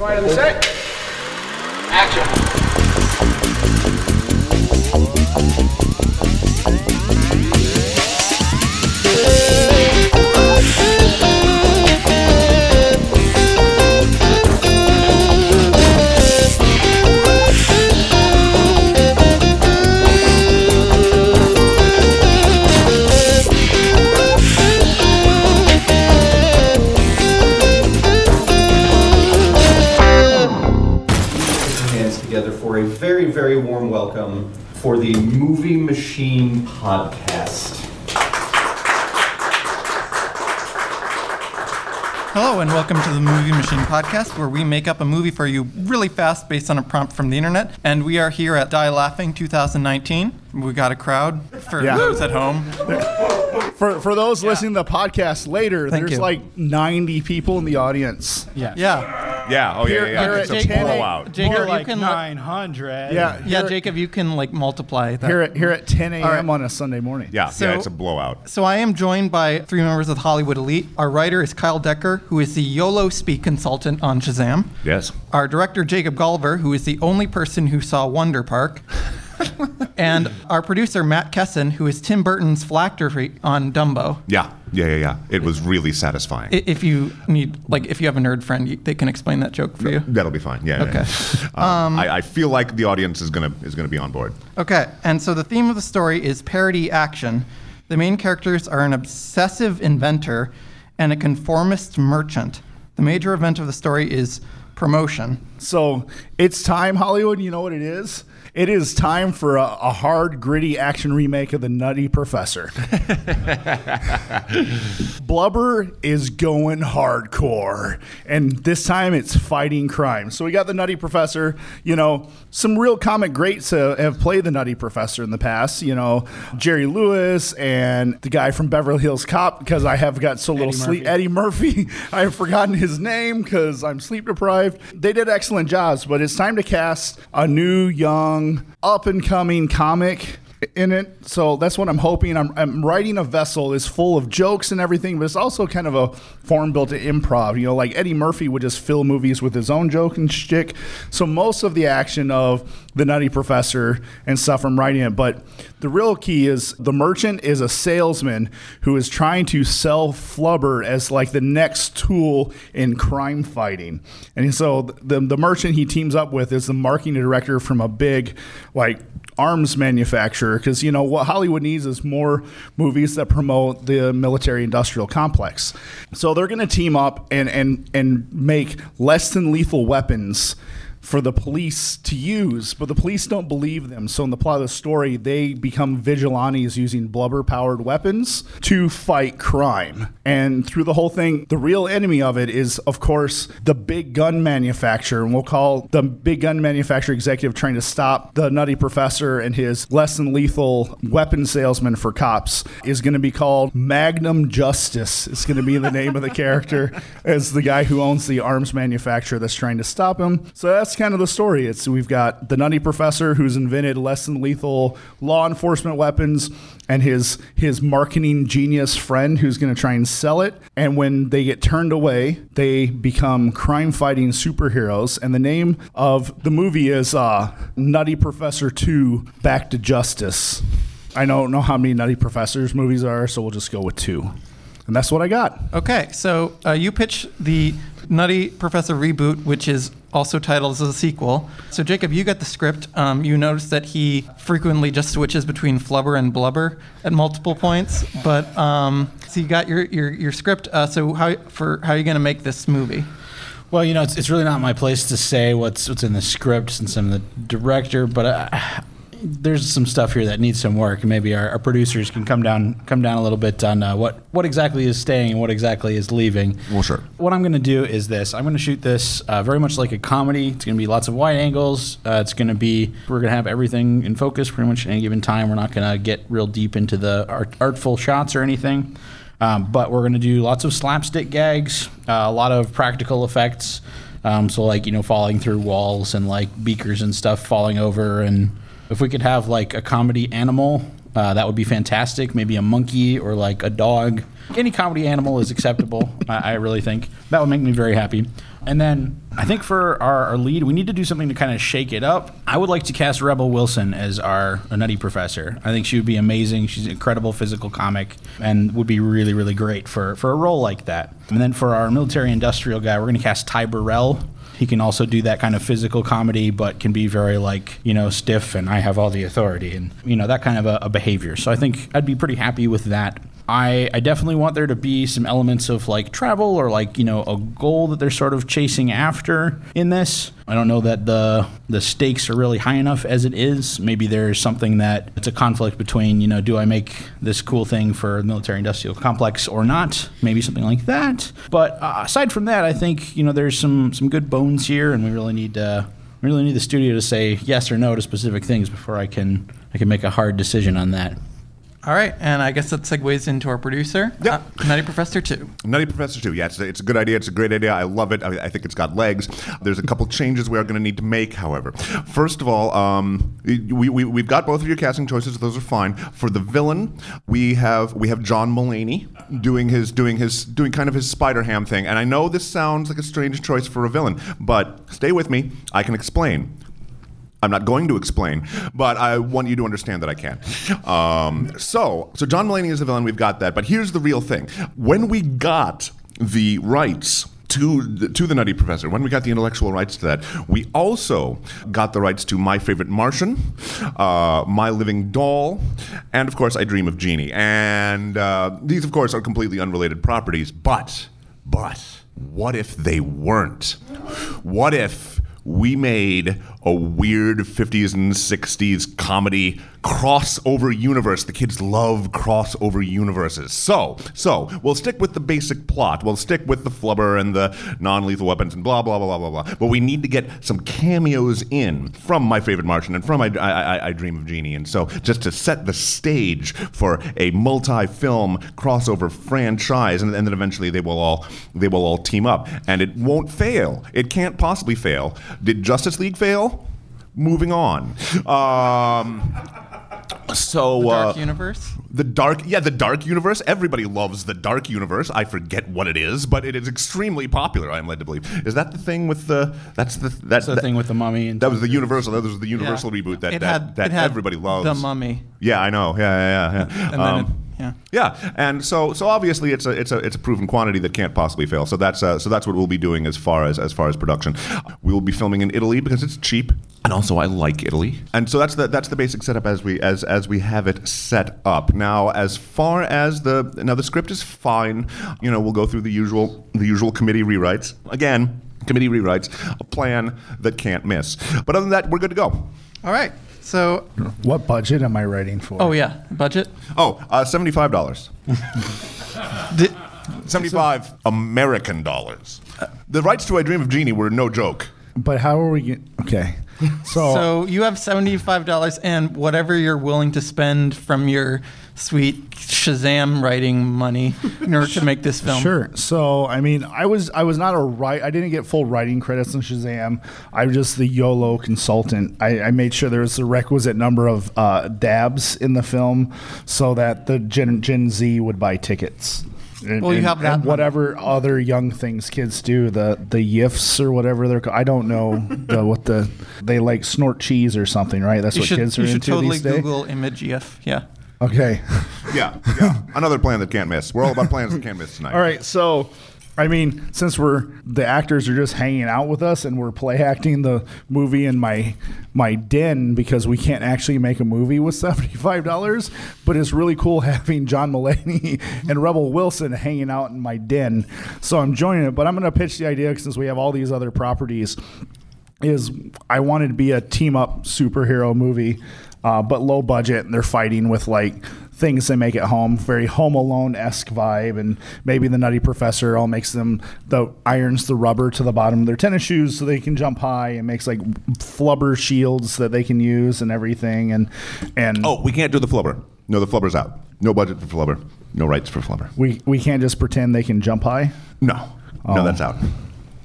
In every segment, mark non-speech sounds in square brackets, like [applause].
Quiet on the set. Action. Machine Podcast. Hello, and welcome to the Movie Machine Podcast, where we make up a movie for you really fast based on a prompt from the internet. And we are here at Die Laughing 2019. We got a crowd for Yeah. those at home. For, for those listening to the podcast later, Thank there's you. like 90 people in the audience. Yeah. Yeah. Oh, Here- yeah, yeah. here It's at a Jacob- blowout. Jacob, More you like can. 900. Yeah, yeah, here, Jacob, you can like multiply that. here at, here at 10 a.m. right. on a Sunday morning. Yeah, So- yeah. It's a blowout. So I am joined by three members of the Hollywood Elite. Our writer is Kyle Dekker, who is the YOLO Speak consultant on Shazam. Yes. Our director, Jacob Gulliver, who is the only person who saw Wonder Park. [laughs] and our producer, Matt Kessen, who is Tim Burton's phylactery on Dumbo. Yeah. Yeah, yeah, yeah. It was really satisfying. I- If you need, like, if you have a nerd friend, you, they can explain that joke for you. That'll be fine. Yeah. Okay. yeah. [laughs] Um, I, I feel like the audience is gonna is gonna be on board. Okay, and so the theme of the story is parody action. The main characters are an obsessive inventor and a conformist merchant. The major event of the story is promotion. So it's time, Hollywood. You know what it is? It is time for a, a hard, gritty action remake of The Nutty Professor. [laughs] Blubber is going hardcore. And this time it's fighting crime. So we got The Nutty Professor. You know, some real comic greats uh, have played The Nutty Professor in the past. You know, Jerry Lewis and the guy from Beverly Hills Cop, because I have got so little sleep. Eddie Murphy. [laughs] I have forgotten his name because I'm sleep deprived. They did excellent jobs, but it's time to cast a new, young, up and coming comic in it. So that's what I'm hoping. I'm, I'm writing a vessel is full of jokes and everything, but it's also kind of a form built to improv. You know, like Eddie Murphy would just fill movies with his own joke and shtick. So most of the action of the Nutty Professor and stuff I'm writing it, but the real key is the merchant is a salesman who is trying to sell flubber as like the next tool in crime fighting. And so the the merchant he teams up with is the marketing director from a big like arms manufacturer because you know what Hollywood needs is more movies that promote the military industrial complex. So they're going to team up and and and make less than lethal weapons for the police to use, but the police don't believe them. So in the plot of the story, they become vigilantes using blubber powered weapons to fight crime. And through the whole thing, the real enemy of it is, of course, the big gun manufacturer. And we'll call the big gun manufacturer executive trying to stop the nutty professor and his less than lethal weapon salesman for cops is going to be called Magnum Justice. It's going to be the name of the character [laughs] as the guy who owns the arms manufacturer that's trying to stop him. So that's kind of the story. It's we've got the nutty professor who's invented less than lethal law enforcement weapons and his his marketing genius friend who's going to try and sell it. And when they get turned away, they become crime fighting superheroes. And the name of the movie is uh, Nutty Professor 2 Back to Justice. I don't know how many Nutty Professors movies are, so we'll just go with two. And that's what I got. Okay, so uh, you pitch the Nutty Professor reboot, which is also titled as a sequel. So Jacob, you got the script. Um, you notice that he frequently just switches between flubber and blubber at multiple points. But um, so you got your your, your script. Uh, so how for how are you going to make this movie? Well, you know, it's, it's really not my place to say what's what's in the script since I'm the director, but uh, there's some stuff here that needs some work. And maybe our, our producers can come down come down a little bit on uh, what what exactly is staying and what exactly is leaving. Well, sure. What I'm going to do is this. I'm going to shoot this uh, very much like a comedy. It's going to be lots of wide angles. Uh, it's going to be we're going to have everything in focus pretty much at any given time. We're not going to get real deep into the art, artful shots or anything. Um, but we're going to do lots of slapstick gags, uh, a lot of practical effects. Um, so like you know falling through walls and like beakers and stuff falling over and if we could have like a comedy animal Uh, that would be fantastic. Maybe a monkey or like a dog. Any comedy animal is acceptable. [laughs] I, I really think that would make me very happy. And then I think for our, our lead, we need to do something to kind of shake it up. I would like to cast Rebel Wilson as our nutty professor. I think she would be amazing. She's an incredible physical comic and would be really, really great for, for a role like that. And then for our military industrial guy, we're going to cast Ty Burrell. He can also do that kind of physical comedy, but can be very like you know stiff and I have all the authority and you know that kind of a, a behavior. So I think I'd be pretty happy with that. I, I definitely want there to be some elements of like travel or like you know a goal that they're sort of chasing after in this. I don't know that the the stakes are really high enough as it is. Maybe there's something that it's a conflict between you know do I make this cool thing for the military industrial complex or not? Maybe something like that. But uh, aside from that, I think you know there's some some good bones here, and we really need to we really need the studio to say yes or no to specific things before I can I can make a hard decision on that. All right, and I guess that segues into our producer, Yep. uh, Nutty Professor 2. Nutty Professor 2. Yeah, it's a, it's a good idea. It's a great idea. I love it. I, I think it's got legs. There's a couple changes we are going to need to make, however. First of all, um, we, we, we've got both of your casting choices. Those are fine. For the villain, we have we have John Mulaney doing his doing his doing kind of his Spider Ham thing. And I know this sounds like a strange choice for a villain, but stay with me. I can explain. I'm not going to explain, but I want you to understand that I can. Um, so, so John Mulaney is the villain. We've got that. But here's the real thing: when we got the rights. To the, to the Nutty Professor. When we got the intellectual rights to that, we also got the rights to My Favorite Martian, uh, My Living Doll, and of course, I Dream of Jeannie. And uh, these, of course, are completely unrelated properties. But, but, what if they weren't? What if we made a weird 50s and 60s comedy crossover universe. The kids love crossover universes. So, so we'll stick with the basic plot. We'll stick with the flubber and the non-lethal weapons and blah blah blah blah blah blah. But we need to get some cameos in from my favorite Martian and from I, I, I, I Dream of Jeannie. And so, just to set the stage for a multi-film crossover franchise, and, and then eventually they will all they will all team up, and it won't fail. It can't possibly fail. Did Justice League fail? Moving on. Um, so Dark uh, Universe. the dark, yeah, the dark universe. Everybody loves the dark universe. I forget what it is, but it is extremely popular. I am led to believe. Is that the thing with the? That's the that's That's the that, thing with the mummy. And That was the universal. That was the universal Yeah. reboot that It that, had- that it had everybody loves. The Mummy. Yeah, I know. Yeah, yeah, yeah. yeah. And then Um, it, yeah. yeah, and so so obviously it's a it's a it's a proven quantity that can't possibly fail. So that's uh, so that's what we'll be doing as far as as far as production. We will be filming in Italy because it's cheap, and also I like Italy. And so that's the that's the basic setup as we as as we have it set up. Now, as far as the now the script is fine. You know, we'll go through the usual the usual committee rewrites again. Committee rewrites a plan that can't miss. But other than that, we're good to go. All right. So, What budget am I writing for? oh yeah, budget. Oh, uh, seventy-five dollars. 75 American dollars. The rights to I Dream of Jeannie were no joke. But how are we get, okay? [laughs] So, so you have seventy-five dollars and whatever you're willing to spend from your sweet Shazam writing money in order to make this [laughs] film. Sure. So, I mean, I was I was not a write. I didn't get full writing credits in Shazam. I was just the YOLO consultant. I, I made sure there was the requisite number of uh, dabs in the film so that the Gen, Gen Z would buy tickets. And, Well, you and- have that and whatever other young things kids do, the the yiffs or whatever they're. ca- I don't know the, what the they like snort cheese or something, right? That's You what should, kids are you should into totally these days. Google image GIF. Yeah. Okay. [laughs] Yeah, yeah. Another plan that can't miss. We're all about plans that can't miss tonight. All right, so I mean, since we're the actors are just hanging out with us and we're play acting the movie in my my den because we can't actually make a movie with seventy five dollars, but it's really cool [laughs] having John Mulaney [laughs] and Rebel Wilson hanging out in my den. So I'm joining it, but I'm going to pitch the idea since we have all these other properties. Is I wanted to be a team up superhero movie, uh, but low budget, and they're fighting with like things they make at home, very Home Alone esque vibe, and maybe the Nutty Professor all makes them the irons the rubber to the bottom of their tennis shoes so they can jump high, and makes like flubber shields that they can use and everything, and and Oh, we can't do the flubber. No, the flubber's out. No budget for flubber. No rights for flubber. we we can't just pretend they can jump high. No, no, Oh. that's out.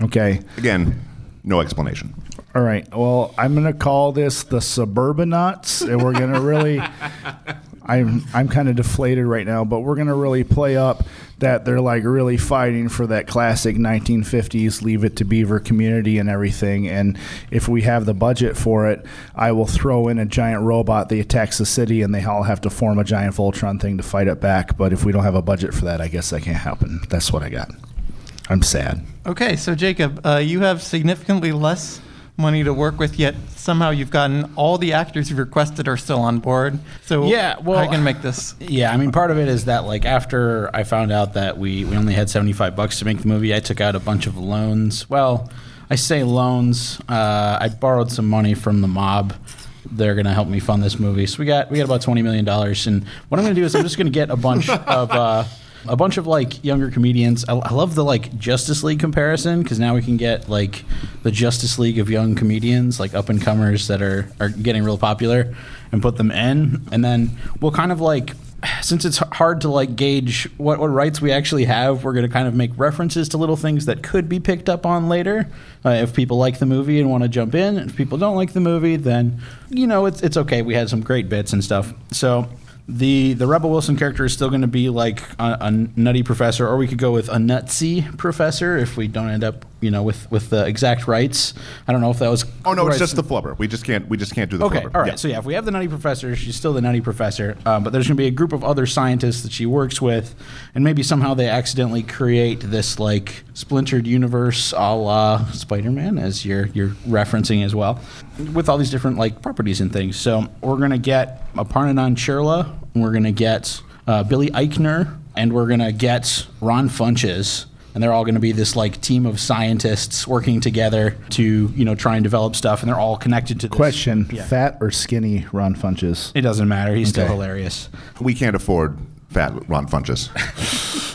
Okay, Again, no explanation. All right. Well, I'm going to call this the Suburbanauts, and we're going to really. [laughs] I'm I'm kind of deflated right now, but we're gonna really play up that they're like really fighting for that classic 1950s Leave It to Beaver community and everything. And if we have the budget for it, I will throw in a giant robot that attacks the city, and they all have to form a giant Voltron thing to fight it back. But if we don't have a budget for that, I guess that can't happen. That's what I got. I'm sad. Okay, so Jacob, uh, you have significantly less money to work with, yet somehow you've gotten all the actors you've requested are still on board. So Yeah, well- you gonna make this? Yeah, I mean, part of it is that like after I found out that we we only had seventy five bucks to make the movie, I took out a bunch of loans. Well, I say loans. Uh, I borrowed some money from the mob. They're gonna help me fund this movie. So we got we got about twenty million dollars, and what I'm gonna do is I'm just gonna get a bunch [laughs] of. Uh, a bunch of like younger comedians. I, I love the like Justice League comparison because now we can get like the Justice League of young comedians, like up and comers that are are getting real popular, and put them in, and then we'll kind of like [sighs] since it's hard to like gauge what, what rights we actually have, we're going to kind of make references to little things that could be picked up on later. Uh, if people like the movie and want to jump in, if people don't like the movie, then you know it's it's okay. We had some great bits and stuff. So the the Rebel Wilson character is still going to be like a, a nutty professor, or we could go with a nutsy professor if we don't end up, you know, with with the exact rights. I don't know if that was. Oh no, it's just the flubber. We just can't. We just can't do the Okay, flubber. all right. Yeah. So yeah, if we have the nutty professor, she's still the nutty professor, um, but there's going to be a group of other scientists that she works with, and maybe somehow they accidentally create this like splintered universe, a la Spider-Man, as you're you're referencing as well, with all these different like properties and things. So we're going to get Aparna Nancherla, we're going to get uh, Billy Eichner, and we're going to get Ron Funches and they're all going to be this like team of scientists working together to you know try and develop stuff and they're all connected to this. Question: Yeah. Fat or skinny Ron Funches? it doesn't matter he's still hilarious we can't afford fat Ron Funches. [laughs]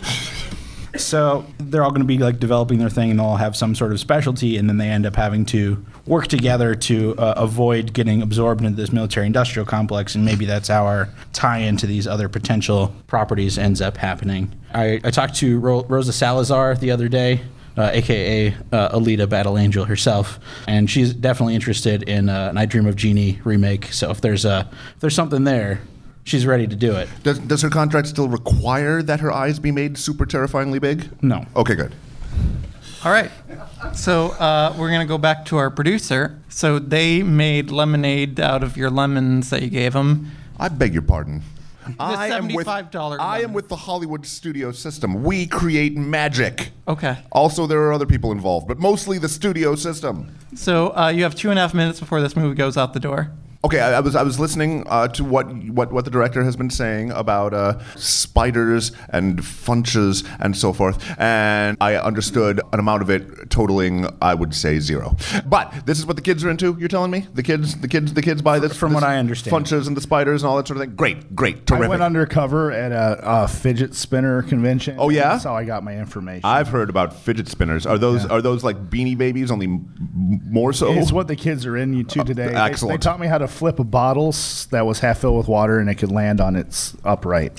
so they're all going to be like developing their thing and they'll all have some sort of specialty and then they end up having to work together to uh, avoid getting absorbed into this military industrial complex and maybe that's how our tie into these other potential properties ends up happening i, I talked to Ro- rosa salazar the other day uh, aka uh, Alita Battle Angel herself, and she's definitely interested in uh, an I Dream of Jeannie remake. So if there's a if there's something there, she's ready to do it. Does, does her contract still require that her eyes be made super terrifyingly big? No. Okay, good. All right. So uh, we're gonna go back to our producer. So they made lemonade out of your lemons that you gave them. I beg your pardon. I am with I am with the Hollywood studio system. We create magic. Okay. Also, there are other people involved, but mostly the studio system. So uh, you have two and a half minutes before this movie goes out the door. Okay, I, I was I was listening uh, to what, what what the director has been saying about uh, spiders and funches and so forth, and I understood an amount of it totaling, I would say zero. But this is what the kids are into. You're telling me the kids, the kids, the kids buy this From this what I understand. funches and the spiders and all that sort of thing. Great, great, terrific. I went undercover at a, a fidget spinner convention. Oh, yeah? that's how I got my information. I've heard about fidget spinners. Are those are those like beanie babies, only m- more so? It's what the kids are into today. They- They, taught me how to flip a bottle that was half filled with water and it could land on its upright.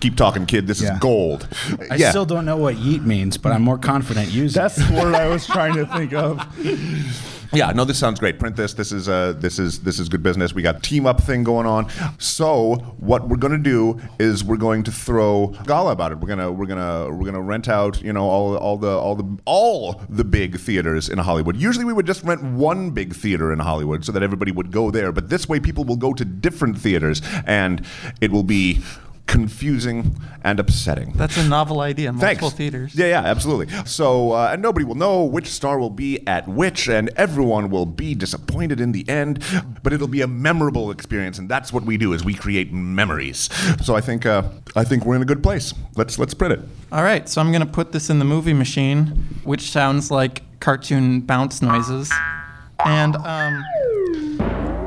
Keep talking, kid. This Yeah. is gold. I yeah. still don't know what yeet means, but I'm more confident using That's it. the word I was trying to think of. [laughs] Yeah, no, this sounds great. Print this. This is uh, this is this is good business. We got team up thing going on. So what we're gonna do is we're going to throw gala about it. We're gonna we're gonna we're gonna rent out you know all all the all the all the big theaters in Hollywood. Usually we would just rent one big theater in Hollywood so that everybody would go there. But this way people will go to different theaters and it will be confusing and upsetting. That's a novel idea. Multiple Thanks. theaters. Yeah, yeah, absolutely. So, uh, and nobody will know which star will be at which, and everyone will be disappointed in the end. But it'll be a memorable experience, and that's what we do: is we create memories. So I think, uh, I think we're in a good place. Let's let's print it. All right, so I'm going to put this in the movie machine, which sounds like cartoon bounce noises. And um,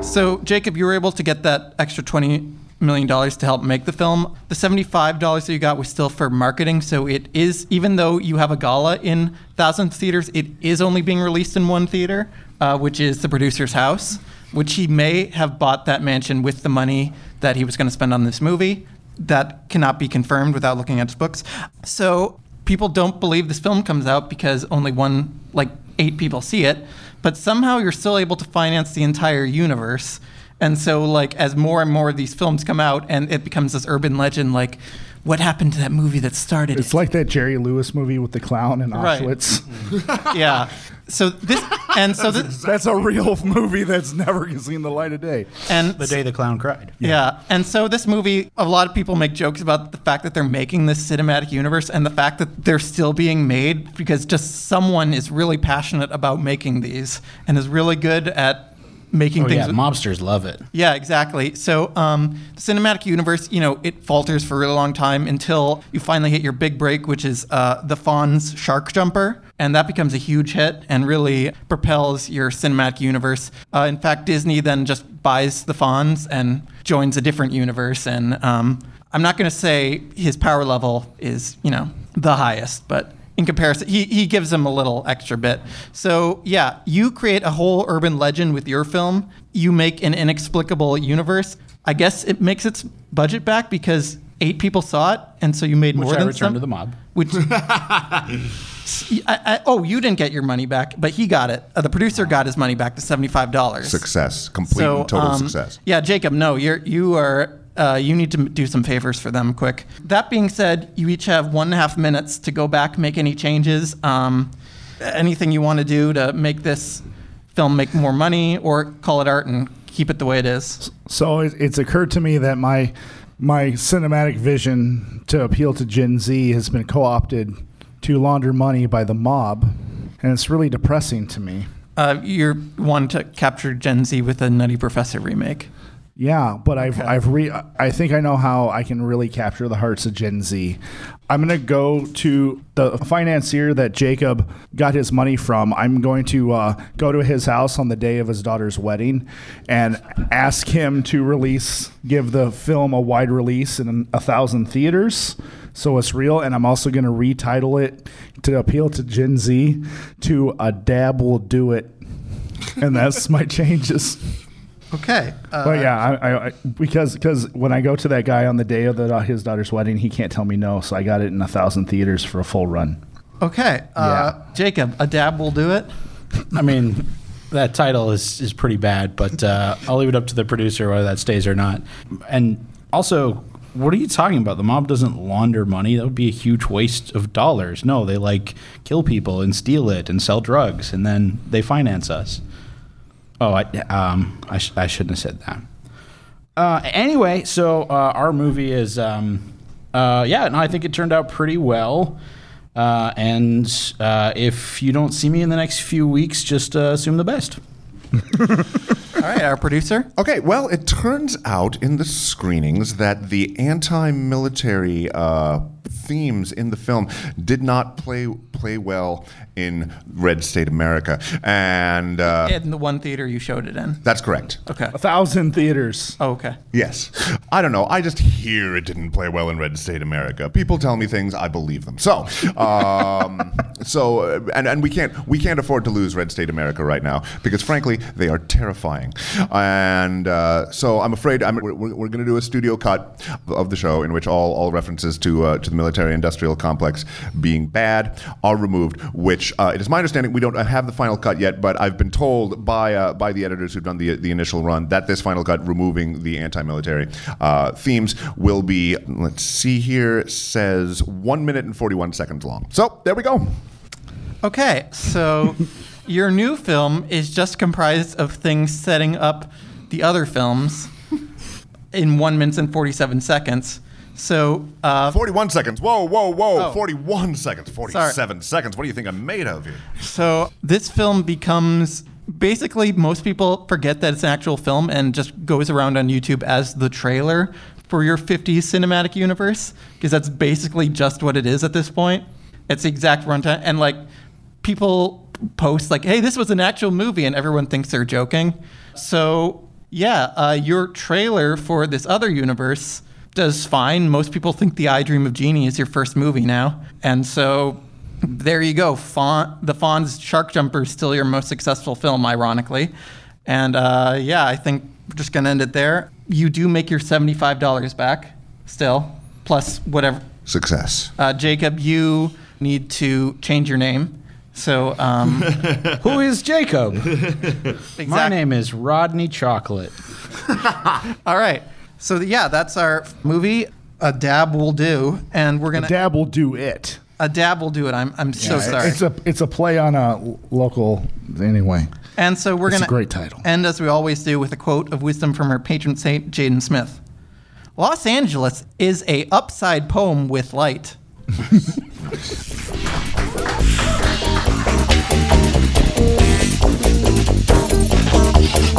so, Jacob, you were able to get that extra $20 million dollars to help make the film. The $75 that you got was still for marketing. So, it is, even though you have a gala in thousands of theaters, it is only being released in one theater, uh, which is the producer's house, which he may have bought that mansion with the money that he was going to spend on this movie that cannot be confirmed without looking at his books. So people don't believe this film comes out because only one, like eight people see it. But somehow you're still able to finance the entire universe. And so, like, as more and more of these films come out, and it becomes this urban legend, like, what happened to that movie that started It's it? like that Jerry Lewis movie with the clown in Right. Auschwitz. Mm. yeah. So this, and so this, [laughs] That's a real movie that's never seen the light of day. and The day the clown cried. Yeah. And so this movie, a lot of people make jokes about the fact that they're making this cinematic universe and the fact that they're still being made because just someone is really passionate about making these and is really good at making Oh things. yeah, mobsters love it. yeah, exactly. So um, the cinematic universe, you know, it falters for a really long time until you finally hit your big break, which is uh, the Fonz Shark Jumper. And that becomes a huge hit and really propels your cinematic universe. Uh, in fact, Disney then just buys the Fonz and joins a different universe. And um, I'm not going to say his power level is, you know, the highest, but in comparison, he, he gives them a little extra bit. So, yeah, you create a whole urban legend with your film. You make an inexplicable universe. I guess it makes its budget back because eight people saw it, and so you made Which more I than returned some. to the mob. Which, [laughs] I, I, oh, you didn't get your money back, but he got it. Uh, the producer got his money back to seventy-five dollars. Success, complete and total um, success. Yeah, Jacob, no, you're you are uh, you need to do some favors for them quick. That being said, you each have one and a half minutes to go back, make any changes, um, anything you want to do to make this film make more money, or call it art and keep it the way it is. So it's occurred to me that my my cinematic vision to appeal to Gen Z has been co-opted to launder money by the mob, and it's really depressing to me. Uh, you're one to capture Gen Z with a Nutty Professor remake. Yeah, but I've Okay. I've re I think I know how I can really capture the hearts of Gen Z. I'm gonna go to the financier that Jacob got his money from. I'm going to uh, go to his house on the day of his daughter's wedding and ask him to release, give the film a wide release in a thousand theaters, so it's real. And I'm also gonna retitle it to appeal to Gen Z to "A Dab Will Do It," and that's my [laughs] changes. Okay. Uh, But yeah, I, I, I because because when I go to that guy on the day of the, his daughter's wedding, he can't tell me no. So I got it in a thousand theaters for a full run. Okay. Uh, Jacob, a dab will do it. I mean, that title is, is pretty bad, but uh, I'll leave it up to the producer whether that stays or not. And also, what are you talking about? The mob doesn't launder money. That would be a huge waste of dollars. No, they like kill people and steal it and sell drugs, and then they finance us. Oh, I, um, I, sh- I shouldn't have said that. Uh, anyway, so uh, our movie is, um, uh, yeah, no, I think it turned out pretty well. Uh, and uh, if you don't see me in the next few weeks, just uh, assume the best. [laughs] All right, our producer. Okay, well, it turns out in the screenings that the anti-military uh, themes in the film did not play play well in Red State America, and uh, In the one theater you showed it in. that's correct. Okay. A thousand theaters. Oh, okay. Yes. I don't know. I just hear it didn't play well in Red State America. People tell me things, I believe them. So, um, [laughs] so, uh, and, and we can't we can't afford to lose Red State America right now because, frankly, they are terrifying. And uh, so, I'm afraid I'm, we're, we're going to do a studio cut of the show in which all, all references to uh, to the military-industrial complex being bad are removed. Which uh, it is my understanding we don't have the final cut yet, but I've been told by uh, by the editors who've done the the initial run that this final cut removing the anti-military uh, themes will be let's see here says one minute and 41 seconds long so there we go Okay, so [laughs] your new film is just comprised of things setting up the other films [laughs] in one minute and 47 seconds. So, uh, 41 seconds. Whoa whoa whoa. Oh. 41 seconds. 47 seconds. What do you think i'm made of here? So this film becomes basically most people forget that it's an actual film and just goes around on YouTube as the trailer for your 50s cinematic universe because that's basically just what it is at this point. It's the exact runtime. And like people post like, "Hey, this was an actual movie," and everyone thinks they're joking. So yeah, uh, your trailer for this other universe does fine. Most people think The I Dream of Jeannie is your first movie now, and so there you go. Fawn, the Fonz Shark Jumper is still your most successful film, ironically. And uh, yeah, I think we're just gonna end it there. You do make your seventy-five dollars back still, plus whatever. success Uh, Jacob, you need to change your name. So um, [laughs] Who is Jacob? [laughs] exact- My name is Rodney Chocolate. [laughs] All right. So yeah, that's our movie. A dab will do, and we're gonna Dab will do it. a dab will do it. I'm I'm so sorry. It's a it's a play on a local. Anyway, and so we're it's a gonna great title. end as we always do with a quote of wisdom from our patron saint Jaden Smith. Los Angeles is a upside poem with light. [laughs]